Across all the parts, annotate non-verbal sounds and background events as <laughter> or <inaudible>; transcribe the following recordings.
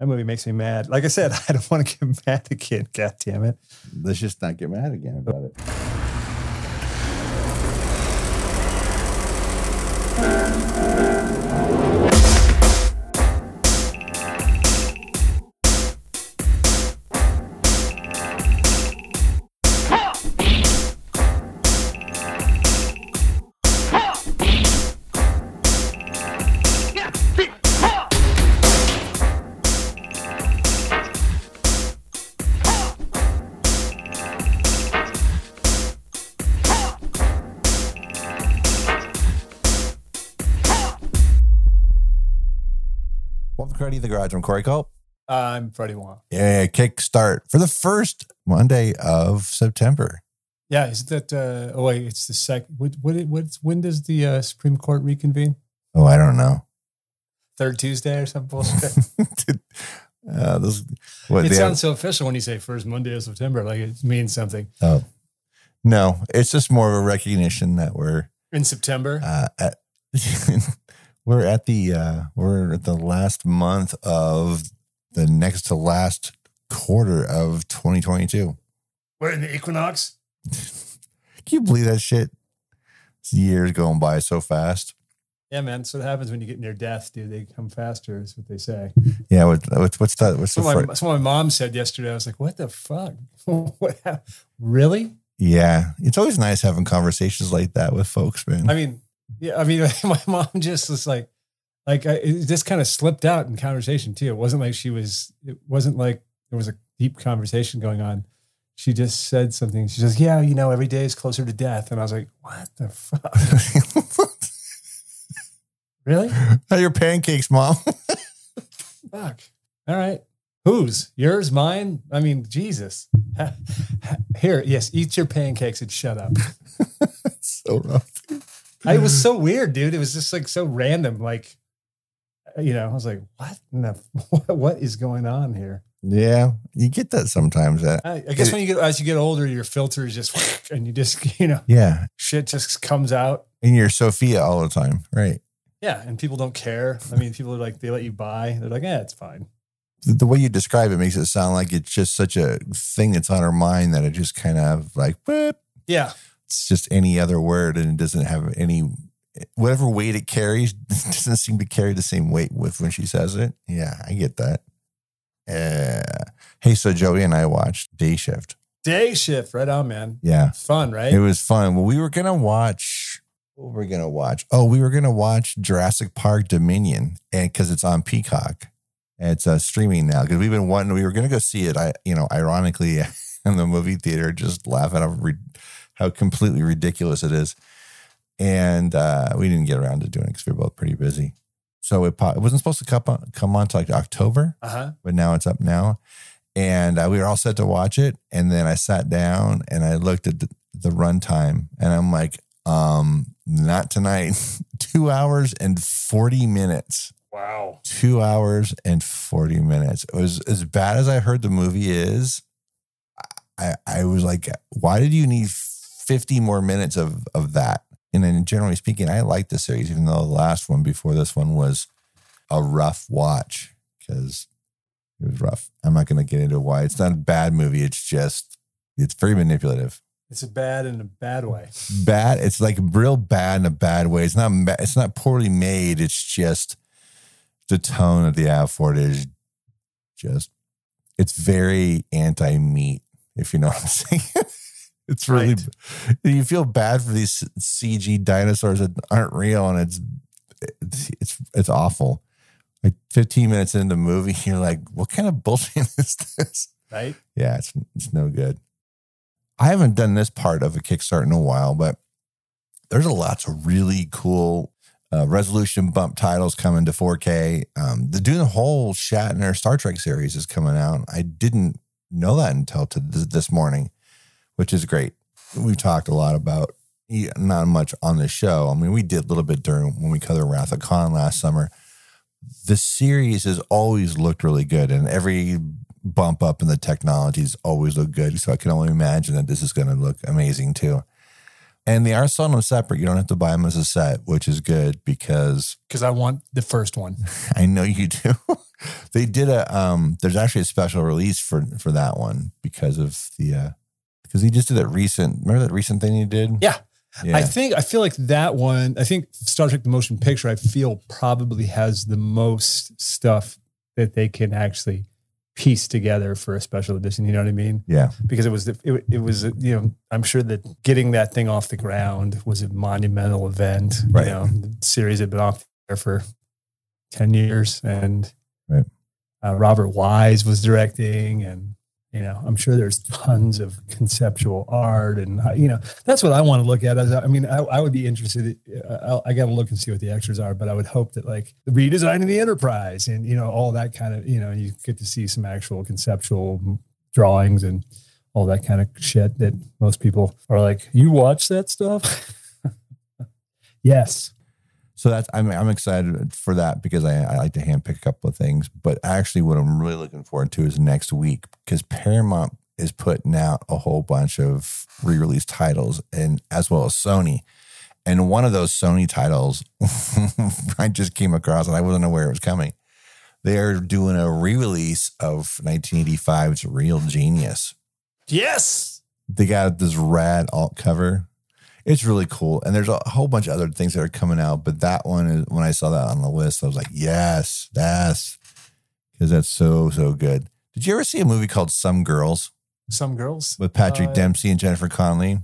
That movie makes me mad. Like I said, <laughs> I don't want to get mad again. <laughs> God damn it. Let's just not get mad again about it. Welcome to Karate the Garage. I'm Corey Culp. I'm Freddie Wong. Yeah, kickstart for the first Monday of September. Yeah, is that? Uh, oh wait, it's the second. What? What? What's when does the uh, Supreme Court reconvene? Oh, I don't know. Third Tuesday or some bullshit. <laughs> uh, those, what, it sounds so official when you say first Monday of September, like it means something. oh, no, it's just more of a recognition that we're In September, uh, at <laughs> we're at the uh, we're at the last month of the next to last quarter of 2022. we're in the equinox. <laughs> Can you believe that shit? It's years going by so fast. Yeah, man. So what happens when you get near death, dude. They come faster, is what they say. Yeah, what, what's what's that? What's the That's what, my, that's what my mom said yesterday. I was like, what the fuck? <laughs> what really? Yeah, it's always nice having conversations like that with folks, man. I mean, yeah, I mean, <laughs> my mom just was like, like I, it just kind of slipped out in conversation too. It wasn't like she was. It wasn't like there was a deep conversation going on. She just said something. She says, "Yeah, you know, every day is closer to death." And I was like, "What the fuck? <laughs> really? How are your pancakes, mom? <laughs> Fuck. All right. Whose? Yours? Mine? I mean, Jesus. Here, yes, eat your pancakes and shut up. so rough. I, it was mm-hmm. so weird, dude. It was just like so random. Like, uh, you know, I was like, what? in the- <laughs> what, what is going on here? Yeah, you get that sometimes. That I, I guess when you get, as you get older, your filter is just, <laughs> and you just, <laughs> you know, yeah, shit just comes out. and you're Sophia all the time, right? Yeah. And people don't care. I mean, people are like, they let you buy. They're like, yeah, it's fine. The, the way you describe it makes it sound like it's just such a thing that's on her mind that it just kind of like. Yeah. It's just any other word, and it doesn't have any whatever weight it carries <laughs> doesn't seem to carry the same weight with when she says it. Yeah, I get that. Uh, hey, so Joey and I watched Day Shift. Day shift. Right on, man. Yeah, Fun, right? it was fun. Well, we were gonna watch. What were we gonna watch? Oh, we were gonna watch Jurassic Park Dominion, and because it's on Peacock, and it's uh, streaming now. Because we've been wanting. We were gonna go see it. I, you know, ironically, <laughs> in the movie theater, just laugh at how, completely ridiculous it is. And uh, we didn't get around to doing it because we were both pretty busy. So it, it wasn't supposed to come on, come on to like October uh huh. but now it's up now. And uh, we were all set to watch it. And then I sat down and I looked at the, the runtime and I'm like, um, not tonight. <laughs> Two hours and 40 minutes. Wow. Two hours and 40 minutes. It was as bad as I heard the movie is. I, I was like, why did you need 50 more minutes of, of that? And then generally speaking, I like the series, even though the last one before this one was a rough watch because it was rough. I'm not going to get into why. It's not a bad movie. It's just, it's very manipulative. It's a bad in a bad way. Bad. It's like real bad in a bad way. It's not, it's not poorly made. It's just the tone of the have for it is just, it's very anti meat, if you know what I'm saying. <laughs> it's really, you feel bad for these CG dinosaurs that aren't real and it's, it's, it's, it's awful. Like 15 minutes into the movie, <laughs> you're like, what kind of bullshit <laughs> is this? Right? Yeah, it's it's no good. I haven't done this part of a Kickstart in a while, but there's a lots of really cool uh, resolution bump titles coming to 4K. Um, the doing the whole Shatner Star Trek series is coming out. I didn't know that until to th- this morning, which is great. We've talked a lot about not much on the show. I mean, we did a little bit during when we covered Wrath of Khan last summer. The series has always looked really good, and every bump up in the technologies always look good. So I can only imagine that this is going to look amazing too. And they are selling them separate. You don't have to buy them as a set, which is good because <laughs> Because I want the first one. I know you do. <laughs> they did a um. There's actually a special release for for that one because of the uh because he just did that recent. Remember that recent thing he did? Yeah. Yeah. I think I feel like that one. I think Star Trek: The Motion Picture. I feel probably has the most stuff that they can actually piece together for a special edition. You know what I mean? yeah. Because it was the- it, it was you know I'm sure that getting that thing off the ground was a monumental event. Right. You know, the series had been off there for ten years, and Right. uh, Robert Wise was directing, and you know I'm sure there's tons of conceptual art, and you know that's what I want to look at. As I mean, I, I would be interested. uh, I, I got to look and see what the extras are, but I would hope that like the redesigning the Enterprise and you know all that kind of you know you get to see some actual conceptual drawings and all that kind of shit that most people are like, you watch that stuff? <laughs> yes. So that's I'm I'm excited for that because I, I like to handpick a couple of things. But actually, what I'm really looking forward to is next week because Paramount is putting out a whole bunch of re-release titles, and as well as Sony. And one of those Sony titles <laughs> I just came across, and I wasn't aware it was coming. They're doing a re-release of 1985's Real Genius. Yes. They got this rad alt cover. It's really cool. And there's a whole bunch of other things that are coming out. But that one is when I saw that on the list, I was like, yes, yes. Because that's so, so good. Did you ever see a movie called Some Girls Some girls. with Patrick Uh, Dempsey and Jennifer Connelly?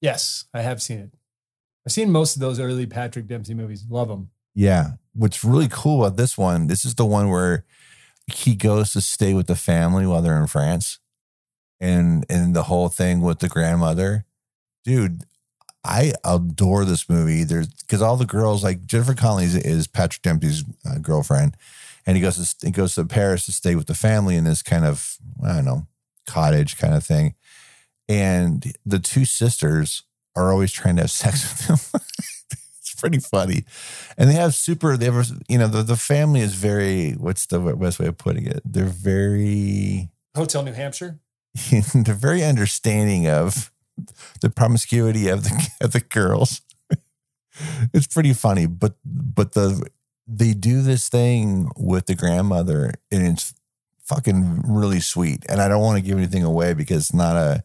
Yes, I have seen it. I've seen most of those early Patrick Dempsey movies. Love them. Yeah. What's really cool about this one, this is the one where he goes to stay with the family while they're in France. And and the whole thing with the grandmother. Dude, I adore this movie. There's because all the girls like Jennifer Connelly is, is Patrick Dempsey's uh, girlfriend, and he goes to he goes to Paris to stay with the family in this kind of I don't know cottage kind of thing, and the two sisters are always trying to have sex <laughs> with him. it's pretty funny, and they have super. They have a- you know the the family is very. What's the best way of putting it? They're very Hotel New Hampshire. <laughs> they're very understanding of the promiscuity of the <laughs> of the girls. it's pretty funny, but but the they do this thing with the grandmother, and it's fucking really sweet. And I don't want to give anything away because it's not a.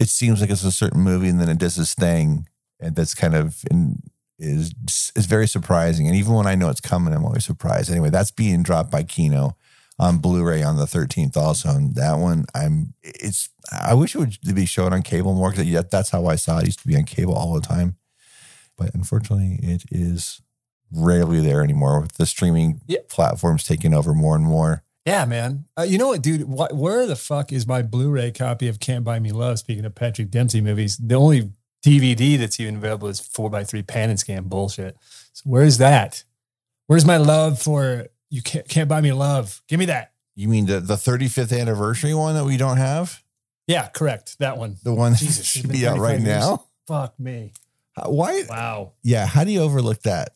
It seems like it's a certain movie, and then it does this thing, and that's kind of in, is is very surprising. And even when I know it's coming, I'm always surprised. Anyway, that's being dropped by Kino on Blu-ray on the 13th also. And that one, I'm it's I wish it would be shown on cable more because that, that's how I saw it. it. Used to be on cable all the time, but unfortunately, it is rarely there anymore with the streaming Yeah. platforms taking over more and more. Yeah, man. Uh, you know what, dude? Wh- where the fuck is my Blu-ray copy of Can't Buy Me Love? Speaking of Patrick Dempsey movies, the only DVD that's even available is four by three pan and scan bullshit. So where's that? Where's my love for you? Can't, can't buy me love. Give me that. You mean the, the 35th anniversary one that we don't have? Yeah, correct. That one. The one that Jesus, should be out right years. now? Fuck me. How- Why? Wow. Yeah. How do you overlook that?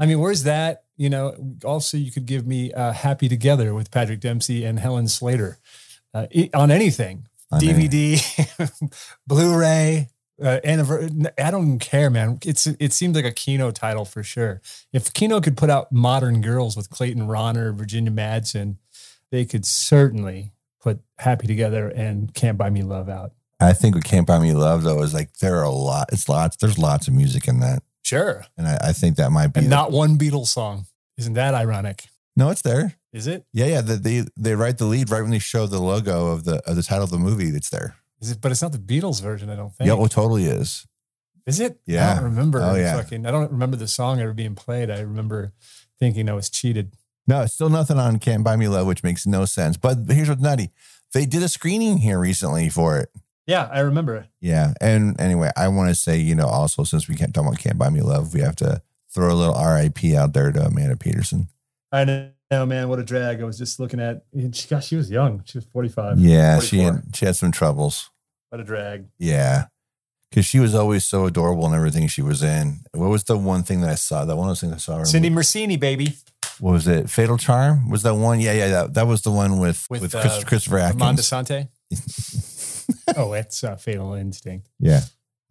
I mean, where's that? You know, also you could give me uh, Happy Together with Patrick Dempsey and Helen Slater uh, on anything. On DVD, <laughs> Blu-ray, uh, anniversary. I don't even care, man. It's it seems like a Kino title for sure. If Kino could put out Modern Girls with Clayton Rohner, Virginia Madsen, they could certainly put Happy Together and Can't Buy Me Love out. I think what Can't Buy Me Love though is like there are a lot. It's lots. There's lots of music in that, Sure, and I, I think that might be and the- not one Beatles song. Isn't that ironic? no. It's there. Is it? Yeah, yeah. The, they they write the lead right when they show the logo of the of the title of the movie. It's there. Is it? But it's not the Beatles version. I don't think. Yeah, well, totally is. Is it? Yeah. I don't remember. Oh, yeah. Fucking, I don't remember the song ever being played. I remember thinking I was cheated. No, still nothing on Can't Buy Me Love, which makes no sense. But here's what's nutty: they did a screening here recently for it. Yeah, I remember it. Yeah, and anyway, I want to say, you know, also since we can't talk about Can't Buy Me Love, we have to throw a little RIP out there to Amanda Peterson. I know, man. What a drag. I was just looking at. She, gosh, she was young. She was forty-five. Yeah, she had she had some troubles. What a drag. Yeah. Because she was always so adorable in everything she was in. What was the one thing that I saw? That one of those things I saw. Cindy Mancini, baby. What was it? Fatal Charm? Was that one? Yeah, yeah, that, that was the one with With, with, uh, Chris, Christopher Atkins. Sante. <laughs> oh, it's uh, Fatal Instinct. yeah.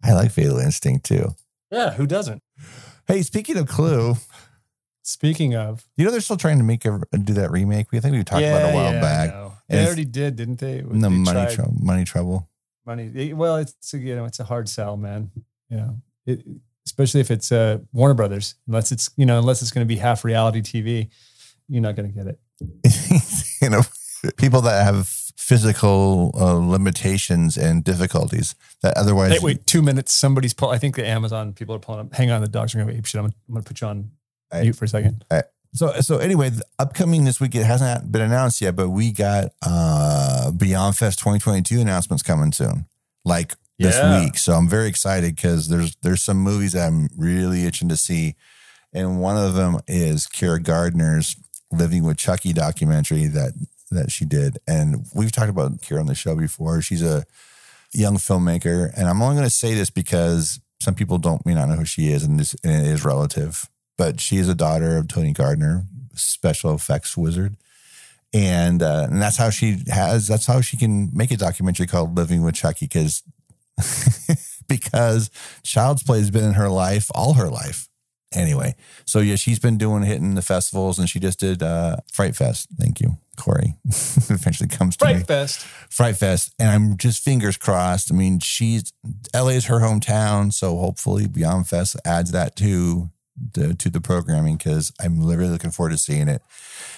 I like Fatal Instinct too. Yeah, who doesn't? Hey, speaking of Clue, Speaking of, You know, they're still trying to make a do that remake. We I think we talked about it a while yeah, back. They already did, didn't they? The They money trouble. Money trouble. money. Well, it's you know, it's a hard sell, man. You know, it, especially if it's uh, Warner Brothers, unless it's you know, unless it's going to be half reality TV, you're not going to get it. <laughs> you know, people that have physical uh, limitations and difficulties that otherwise. Hey, wait, two minutes. Somebody's pull. I think the Amazon people are pulling up. Hang on, the dogs are going to be shit. I'm, I'm going to put you on Hey. mute for a second. So so anyway, the upcoming this week it hasn't been announced yet, but we got uh Beyond Fest 2022 announcements coming soon, like this Yeah. week. So I'm very excited because there's there's some movies that I'm really itching to see, and one of them is Kyra Gardner's Living with Chucky documentary that that she did, and we've talked about Kyra on the show before. She's a young filmmaker, and I'm only going to say this because some people don't may not know who she is, and, this, and it is relative. But she is a daughter of Tony Gardner, special effects wizard, and uh, and that's how she has. That's how she can make a documentary called Living with Chucky because <laughs> because Child's Play has been in her life all her life. Anyway, so yeah, she's been doing hitting the festivals, and she just did uh, Fright Fest. Thank you, Corey. <laughs> Eventually comes to me. Fright Fest. Fright Fest, and I'm just fingers crossed. I mean, she's LA is her hometown, so hopefully Beyond Fest adds that to the to the programming because I'm really looking forward to seeing it.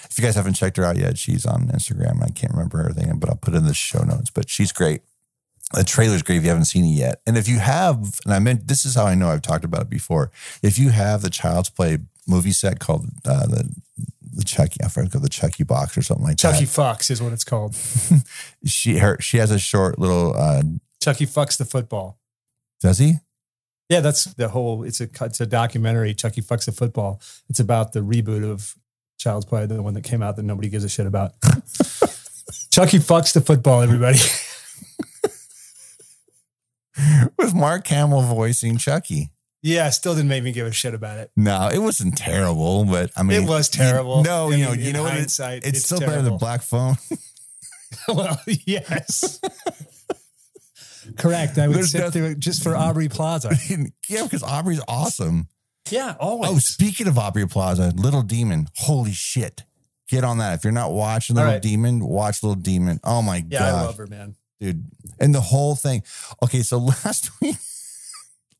If you guys haven't checked her out yet, she's on Instagram. I can't remember her thing, but I'll put it in the show notes. But she's great. The trailer's great if you haven't seen it yet. And if you have, and I meant this is how I know I've talked about it before. If you have the Child's Play movie set called uh, the the Chucky, I forgot the Chucky box or something like Chucky that. Chucky Fox is what it's called. <laughs> She her she has a short little uh, Chucky fucks the football. Does he? Yeah, that's the whole. It's a it's a documentary. Chucky fucks the football. It's about the reboot of Child's Play, the one that came out that nobody gives a shit about. <laughs> Chucky fucks the football. Everybody. <laughs> With Mark Hamill voicing Chucky. yeah, still didn't make me give a shit about it. No, it wasn't terrible, but I mean, it was terrible. no, I you know, you know what? It, hindsight, it's, still better than terrible. Black Phone. <laughs> well, yes. <laughs> Correct. I would There's sit through it just for Aubrey Plaza. <laughs> yeah, because Aubrey's awesome. Yeah, always. Oh, speaking of Aubrey Plaza, Little Demon. Holy shit. Get on that. If you're not watching Little right. Demon, watch Little Demon. Oh my yeah, god. I love her, man. Dude. And the whole thing. Okay, so <laughs> last week,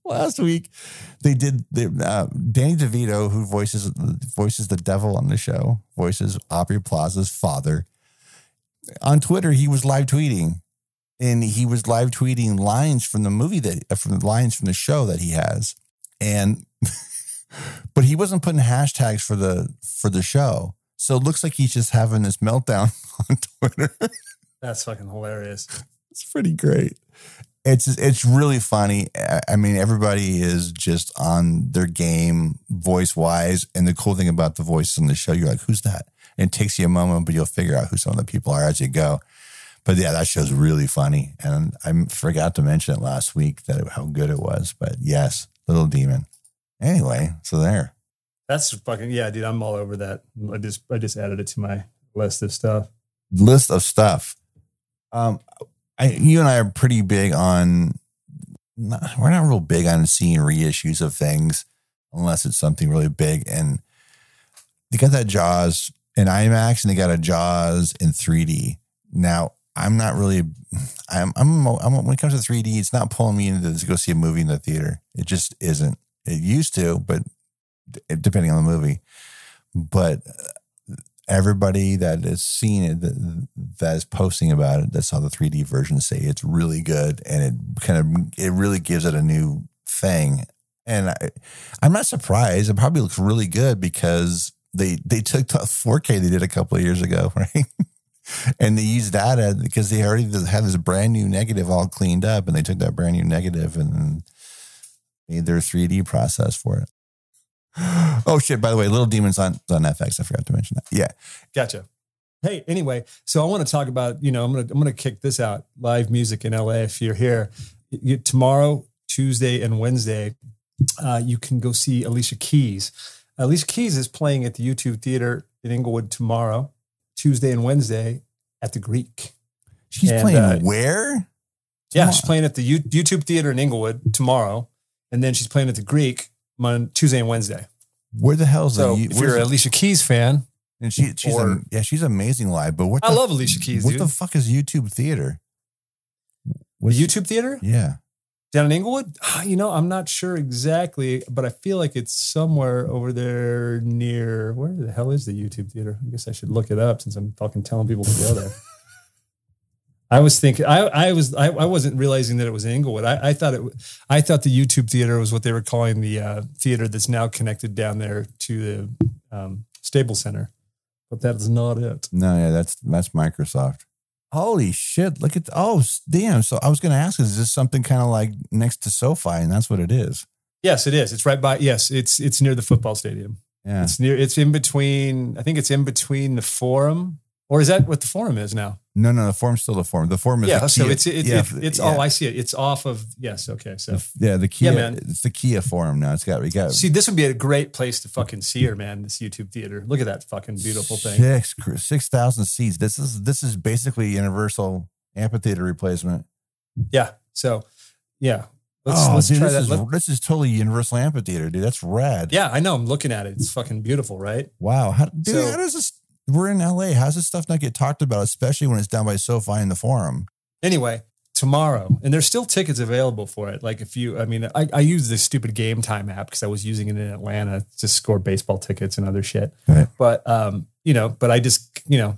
last week they did the uh, Danny DeVito, who voices voices the devil on the show, voices Aubrey Plaza's father. On Twitter, he was live tweeting, and he was live tweeting lines from the movie that uh, from the lines from the show that he has, and <laughs> but he wasn't putting hashtags for the for the show. So it looks like he's just having this meltdown <laughs> on Twitter. That's fucking hilarious. <laughs> It's pretty great. It's it's really funny. I- mean, everybody is just on their game voice wise. And the cool thing about the voices on the show, you're like, who's that? And it takes you a moment, but you'll figure out who some of the people are as you go. But yeah, that show's really funny. And I forgot to mention it last week that how good it was. But yes, Little Demon. Anyway, so there. That's fucking yeah, dude. I'm all over that. I just I just added it to my list of stuff. list of stuff. Um, I, you and I are pretty big on. Not, we're not real big on seeing reissues of things, unless it's something really big. And they got that Jaws in IMAX, and they got a Jaws in 3D. Now, I'm not really. I'm. I'm. I'm when it comes to 3D, it's not pulling me into to go see a movie in the theater. It just isn't. It used to, but depending on the movie. But everybody that has seen it that, that is posting about it that saw the 3D version say it's really good and it kind of it really gives it a new thing. And I, I'm not surprised. It probably looks really good because they they took the 4K they did a couple of years ago, <laughs> right? and they used that because they already had this brand new negative all cleaned up, and they took that brand new negative and made their 3D process for it. <gasps> Oh shit! By the way, Little Demons on on FX. I forgot to mention that. Yeah, Gotcha. Hey, anyway, so I want to talk about, you know, I'm gonna I'm gonna kick this out. Live music in LA. If you're here, you, tomorrow, Tuesday, and Wednesday, uh, you can go see Alicia Keys. Alicia Keys is playing at the YouTube Theater in Inglewood tomorrow, Tuesday and Wednesday at the Greek. she's And, playing uh, where? Yeah, she's playing at the U- YouTube Theater in Inglewood tomorrow, and then she's playing at the Greek on Tuesday and Wednesday. Where the hell's So the? if you're an Alicia Keys fan, and she, she's or- am- yeah, she's amazing live. But what I the, love Alicia Keys, what dude. the fuck is YouTube theater? the YouTube theater Yeah, down in Inglewood. Ah, You know, I'm not sure exactly, but I feel like it's somewhere over there near. Where the hell is the YouTube theater? I guess I should look it up since I'm fucking telling people to go there. <laughs> I was thinking, I, I was, I, I wasn't realizing that it was Inglewood. I, I thought it, I thought the YouTube theater was what they were calling the uh, theater that's now connected down there to the um, Staples Center, but that is not it. no, yeah, that's that's Microsoft. Holy shit! Look at oh damn. So I was going to ask, is this something kind of like next to SoFi, and that's what it is? Yes, it is. It's right by. Yes, it's it's near the football stadium. Yeah, It's near. It's in between. I think it's in between the Forum, or is that what the Forum is now? No, no, the form's still the form. The form is yeah. So Kia- it's it, yeah, it, it's. yeah. Oh, I see it. It's off of. Yes. Okay. So yeah, the Kia. Yeah, man. It's the Kia form now. It's got we got see, this would be a great place to fucking see her, man. This YouTube theater. Look at that fucking beautiful thing. Six six thousand seats. This is this is basically Universal amphitheater replacement. Yeah. So, yeah. Let's oh, let's dude, try this that. is Let- this is totally Universal amphitheater, dude. That's rad. yeah, I know. I'm looking at it. It's fucking beautiful, right? Wow. How, dude, So- how does this? We're in LA. How's this stuff not get talked about, especially when it's down by SoFi in the Forum? anyway tomorrow and there's still tickets available for it like if you i mean i, I use this stupid game time app because i was using it in atlanta to score baseball tickets and other shit Right. but um you know but i just you know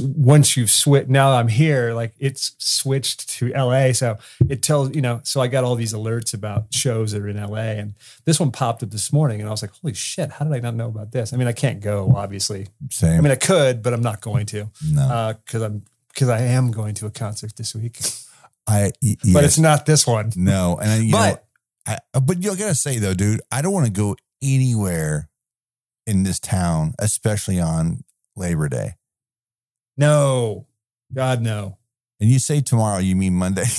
once you've switched now i'm here like it's switched to la so it tells you know so i got all these alerts about shows that are in la and this one popped up this morning and i was like holy shit how did i not know about this i mean i can't go obviously Same. i mean i could but i'm not going to no, uh, because i'm because i am going to a concert this week <laughs> I. y- <laughs> but it's not this one. no, and I, you but know, I, uh, but you gotta say though, dude, I don't want to go anywhere in this town, especially on Labor Day. No, God no. And you say tomorrow, you mean Monday? <laughs>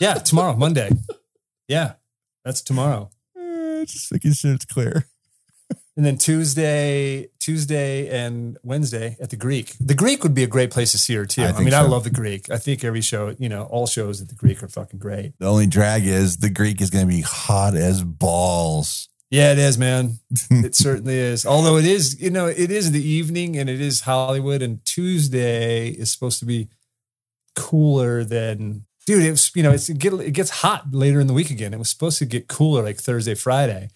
Yeah, tomorrow, Monday. Yeah, that's tomorrow. Eh, Just making sure it's clear. And then Tuesday, Tuesday and Wednesday at the Greek. The Greek would be a great place to see her too. I I, mean, I love the Greek. I think every show, you know, all shows at the Greek are fucking great. The only drag is the Greek is going to be hot as balls. Yeah, it is, man. <laughs> It certainly is. Although it is, you know, it is the evening and it is Hollywood, and Tuesday is supposed to be cooler than dude. It's you know, it's it, get, it gets hot later in the week again. It was supposed to get cooler like Thursday, Friday.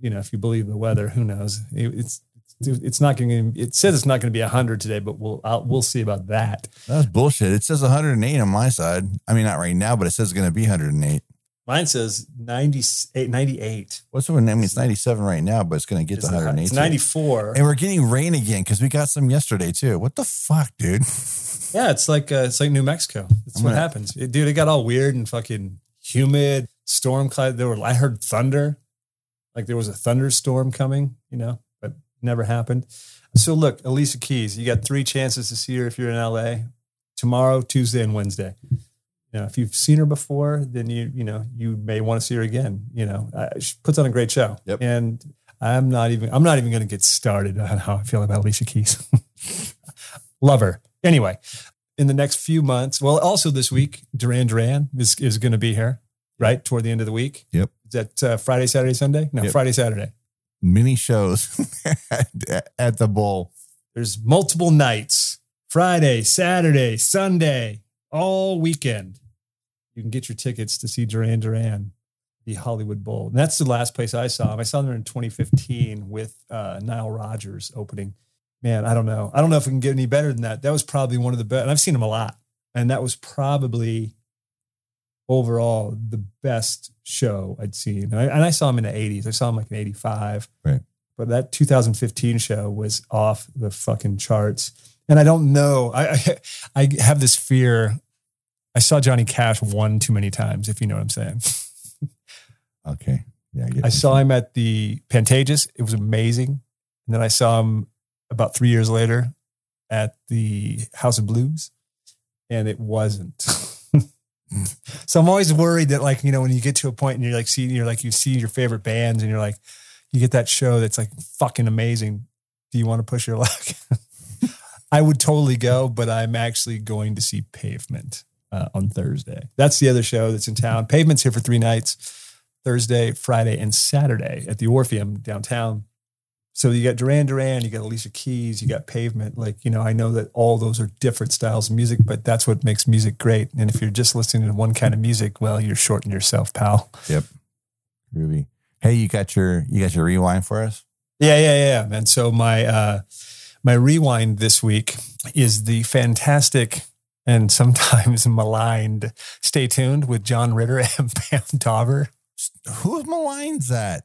You know, if you believe the weather, who knows? It, it's it's not going to. It says it's not going to be hundred today, but we'll I'll, we'll see about that. That's bullshit. It says 108 on my side. I mean, not right now, but it says it's going to be 108. Mine says 98. 98. What's the one? I mean, it's 97 right now, but it's going to get It's, to 108. It's 94. And we're getting rain again because we got some yesterday too. What the fuck, dude? Yeah, it's like uh, it's like New Mexico. That's I'm what gonna- happens, It- dude. It got all weird and fucking humid, storm cloud. There were I heard thunder, like there was a thunderstorm coming, you know, but never happened. So look, Alicia Keys, you got three chances to see her if you're in LA tomorrow, Tuesday, and Wednesday. You know, if you've seen her before, then you you know you may want to see her again. You know, uh, she puts on a great show, Yep. and I'm not even I'm not even going to get started on how I feel about Alicia Keys. <laughs> Love her. Anyway, in the next few months, well, also this week, Duran Duran is, is going to be here, right? Toward the end of the week. Yep. Is that uh, Friday, Saturday, Sunday? No, Yep. Friday, Saturday. Mini shows <laughs> at, at the bowl. There's multiple nights Friday, Saturday, Sunday, all weekend. You can get your tickets to see Duran Duran, the Hollywood Bowl. And that's the last place I saw them. I saw them in 2015 with uh, Nile Rodgers opening. Man, I don't know. I don't know if we can get any better than that. That was probably one of the best. And I've seen them a lot. And that was probably overall the best show I'd seen. And I, and I saw him in the 80s. I saw him like in 85. Right. But that 2015 show was off the fucking charts. And I don't know. I, I <laughs> I have this fear. I saw Johnny Cash one too many times, if you know what I'm saying. <laughs> Okay. Yeah. I, I saw him at the Pantages. It was amazing. And then I saw him about three years later at the House of Blues, and it wasn't. <laughs> so I'm always worried that, like, you know, when you get to a point and you're like, seeing, you're like, you see your favorite bands, and you're like, you get that show that's like fucking amazing. Do you want to push your luck? <laughs> I would totally go, but I'm actually going to see Pavement uh, on Thursday. That's the other show that's in town. Pavement's here for three nights. Thursday, Friday, and Saturday at the Orpheum downtown. So you got Duran Duran, you got Alicia Keys, you got Pavement. Like, you know, I know that all those are different styles of music, but that's what makes music great. And if you're just listening to one kind of music, well, you're shorting yourself, pal. Yep. Groovy. Hey, you got your you got your rewind for us? Yeah, yeah, yeah. And so my uh my rewind this week is the fantastic and sometimes <laughs> maligned Stay Tuned with John Ritter <laughs> and Pam Dawber. Who maligns that?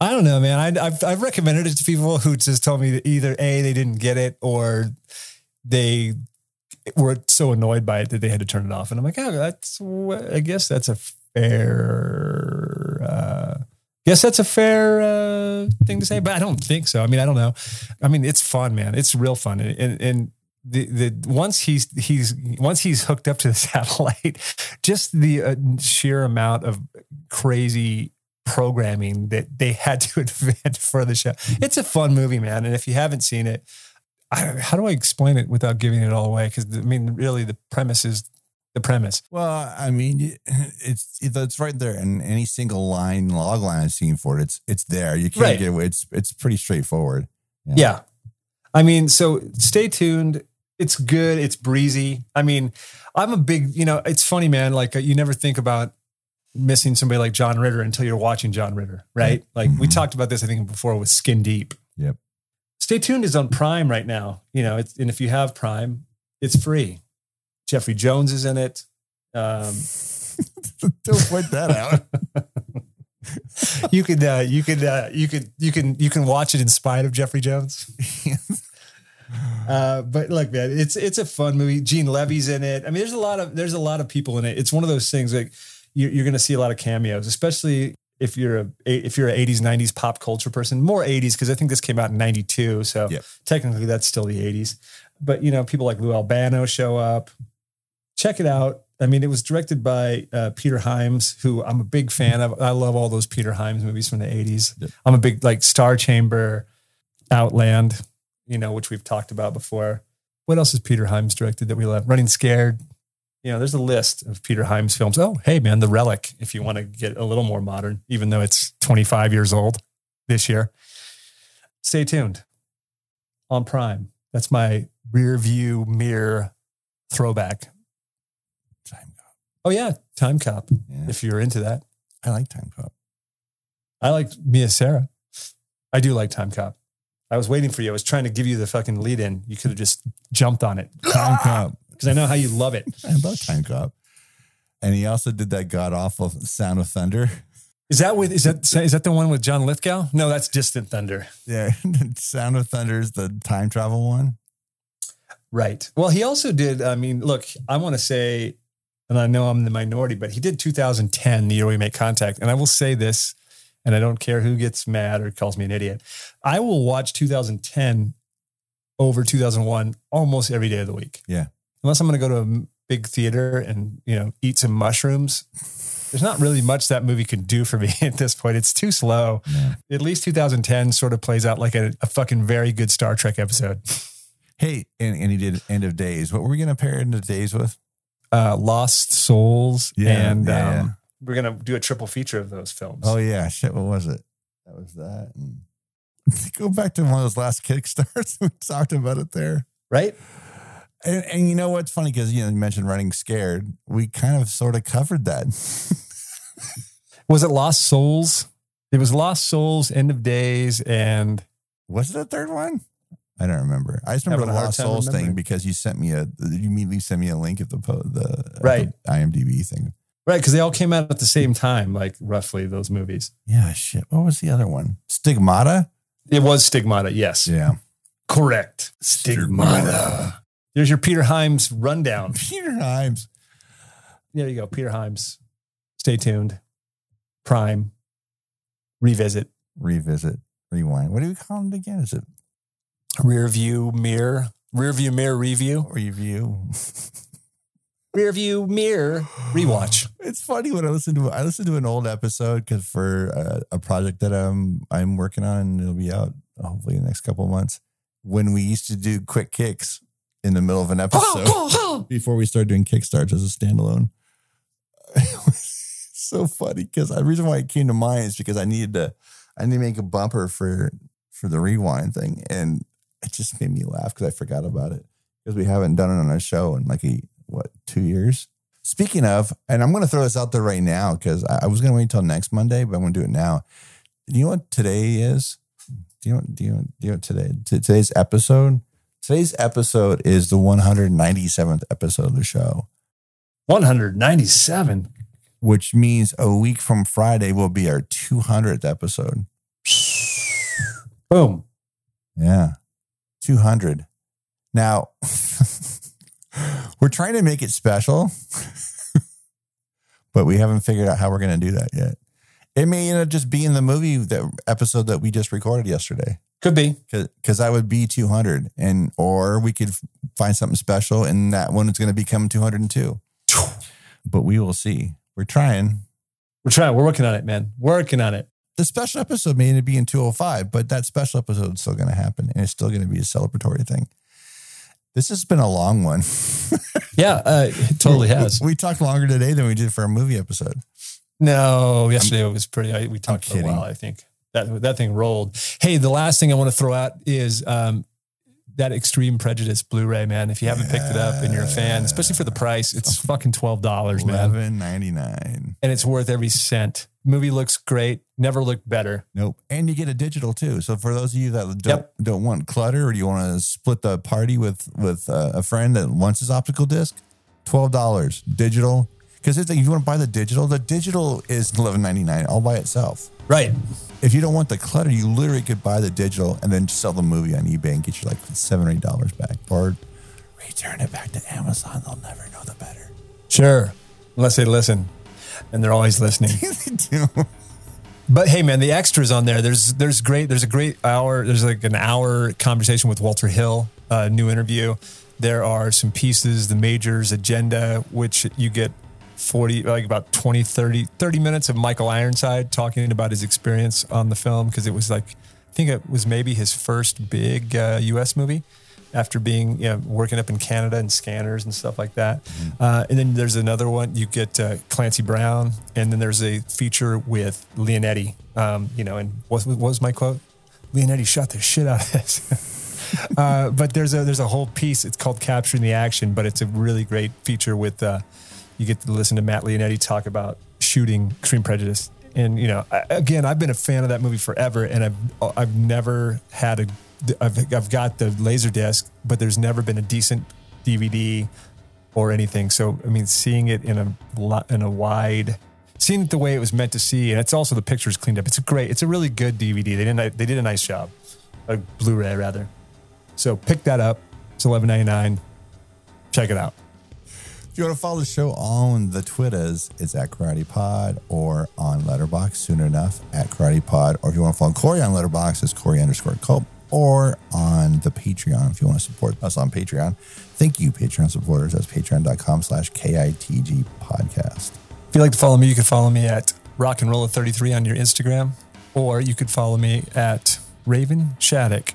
I don't know, man. I, have I've recommended it to people who just told me that either A, they didn't get it or they were so annoyed by it that they had to turn it off. And I'm like, oh, that's, I guess that's a fair, uh, guess that's a fair uh, thing to say, but I don't think so. I mean, I don't know. I mean, it's fun, man. It's real fun. And, and the, the once he's he's once he's hooked up to the <laughs> satellite, just the uh, sheer amount of crazy programming that they had to <laughs> invent for the show. It's a fun movie, man. And if you haven't seen it, I, how do I explain it without giving it all away? Because I mean, really, the premise is the premise. Well, I mean, <laughs> it's it's right there, in any single line log line I've seen for it, it's it's there. You can't right. get away. It's it's pretty straightforward. Yeah. yeah, I mean, so stay tuned. It's good. It's breezy. I mean, I'm a big. You know, it's funny, man. Like you never think about missing somebody like John Ritter until you're watching John Ritter, right? Like mm-hmm. we talked about this, I think, before with Skin Deep. Yep. Stay tuned is on Prime right now. You know, it's, and if you have Prime, it's free. Jeffrey Jones is in it. Um, <laughs> Don't point that out. <laughs> you could, uh, you could, uh, you could, you can, you can watch it in spite of Jeffrey Jones. <laughs> uh, but look, man, it's it's a fun movie. Gene Levy's in it. I mean, there's a lot of there's a lot of people in it. It's one of those things like you're going to see a lot of cameos, especially if you're a if you're an 80s 90s pop culture person more 80s because i think this came out in 92 so yep. technically that's still the 80s but you know people like lou albano show up check it out i mean it was directed by uh, peter hyams who i'm a big fan of i love all those peter hyams movies from the 80s yep. i'm a big like star chamber outland you know which we've talked about before what else has peter hyams directed that we love running scared you know, there's a list of Peter Hyams films. Oh, hey, man, The Relic, if you want to get a little more modern, even though it's 25 years old this year. Stay tuned on Prime. That's my rear view mirror throwback. Time Cop. Oh, yeah, Time Cop, yeah. if you're into that. I like Time Cop. I like Mia Sara. I do like Time Cop. I was waiting for you. I was trying to give you the fucking lead in. You could have just jumped on it. Time Cop <laughs> because I know how you love it. I love Time Cop. And he also did that god awful Sound of Thunder. Is that with is that is that the one with John Lithgow? No, that's Distant Thunder. Yeah, <laughs> Sound of Thunder is the time travel one. Right. Well, he also did. I mean, look, I want to say, and I know I'm the minority, but he did 2010, the year we make contact. And I will say this, and I don't care who gets mad or calls me an idiot. I will watch 2010 over 2001 almost every day of the week. Yeah unless I'm going to go to a big theater and you know eat some mushrooms. There's not really much that movie can do for me <laughs> at this point. It's too slow. Yeah. At least 2010 sort of plays out like a, a fucking very good Star Trek episode. Hey, and, and he did End of Days. What were we going to pair End of Days with? Uh, Lost Souls. Yeah, and yeah. Um, we're going to do a triple feature of those films. Oh, yeah. Shit. What was it? That was that. And <laughs> go back to one of those last Kickstarts. <laughs> we talked about it there. Right? And, and you know what's funny? Because you know you mentioned running scared. We kind of sort of covered that. <laughs> was it Lost Souls? It was Lost Souls, End of Days, and was it the third one? I don't remember. I just remember the Lost Souls thing because you sent me a you immediately sent me a link of the the right the IMDb thing. Right, because they all came out at the same time, like roughly those movies. Yeah, shit. What was the other one? Stigmata. It was Stigmata. Yes. Yeah. Correct. Stigmata. There's your Peter Hyams rundown. Peter Hyams. There you go. Peter Hyams. Stay tuned. Prime. Revisit. Revisit. Rewind. What do we call it again? Is it rear view mirror? Rear view mirror review? Review. <laughs> rear view mirror rewatch. It's funny when I listen to I listen to an old episode because for a, a, project that I'm I'm working on and it'll be out hopefully in the next couple of months. When we used to do quick kicks, in the middle of an episode <laughs> before we started doing Kickstarts as a standalone. It was <laughs> so funny because the reason why it came to mind is because I needed to, I need to make a bumper for for the rewind thing, and it just made me laugh because I forgot about it because we haven't done it on a show in like a what two years. Speaking of, and I'm going to throw this out there right now because I, I was going to wait until next Monday, but I'm going to do it now. Do you know what today is? Do you know? Do you know? Do you know today? t- Today's episode. Today's episode is the 197th episode of the show, 197. which means a week from Friday will be our 200th episode. Boom. Yeah. 200. Now, <laughs> we're trying to make it special, <laughs> but we haven't figured out how we're going to do that yet. It may end up just being the movie that episode that we just recorded yesterday Could be. because that would be 200 and or we could find something special and that one is going to become 202 but we will see we're trying We're trying. We're working on it, man. Working on it. the special episode may end up being 205 but that special episode is still going to happen and it's still going to be a celebratory thing this has been a long one Yeah, uh, it totally has. we talked longer today than we did for a movie episode No, yesterday it was pretty. I, we talked for a while. I think that that thing rolled. Hey, the last thing I want to throw out is um, that Extreme Prejudice Blu-ray, man. If you haven't picked it up and you're a fan, especially for the price, it's fucking twelve dollars, man, 11.99 and it's worth every cent. Movie looks great. Never looked better. Nope. And you get a digital too. So for those of you that don't Yep. don't want clutter or you want to split the party with with uh, a friend that wants his optical disc, twelve dollars digital. Because if you want to buy the digital, the digital is eleven ninety nine all by itself. Right. If you don't want the clutter, you literally could buy the digital and then sell the movie on eBay and get you like seven or eight dollars back, or return it back to Amazon. They'll never know the better. Sure. Unless they listen, and they're always listening. <laughs> They do. But hey, man, the extras on there. There's there's great. There's a great hour. There's like an hour conversation with Walter Hill. Uh, new interview. There are some pieces. The majors agenda, which you get 40 like about 20 30 30 minutes of michael ironside talking about his experience on the film because it was like i think it was maybe his first big uh, us movie after being you know, working up in canada and scanners and stuff like that uh, and then there's another one you get uh, clancy brown and then there's a feature with leonetti um, you know and what, what was my quote leonetti shot the shit out of this <laughs> uh, but there's a there's a whole piece. It's called capturing the action, but it's a really great feature with. Uh, you get to listen to Matt Leonetti talk about shooting Extreme Prejudice, and you know, I, again, I've been a fan of that movie forever, and I've I've never had a. I've I've got the laser disc, but there's never been a decent DVD or anything. So I mean, seeing it in a in a wide. Seeing it the way it was meant to see, and it's also the pictures cleaned up. It's a great, it's a really good DVD. They didn't. they did a nice job, a Blu-ray rather. So pick that up. It's eleven ninety nine. Check it out. If you want to follow the show on the Twitters, it's at Karate Pod or on Letterboxd soon enough at Karate Pod. Or if you want to follow Corey on Letterboxd, it's Corey underscore Culp. Or on the Patreon if you want to support us on Patreon. Thank you, Patreon supporters. That's patreon.com slash KITG podcast. If you'd like to follow me, you can follow me at Rock and Roller 33 on your Instagram, or you could follow me at Raven Shattuck.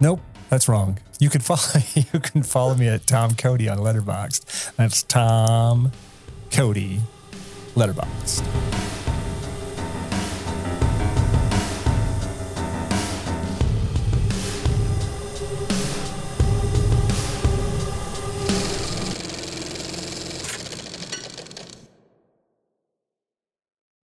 Nope, that's wrong. You can follow <laughs> you can follow me at Tom Cody on Letterboxd. That's Tom Cody Letterboxd.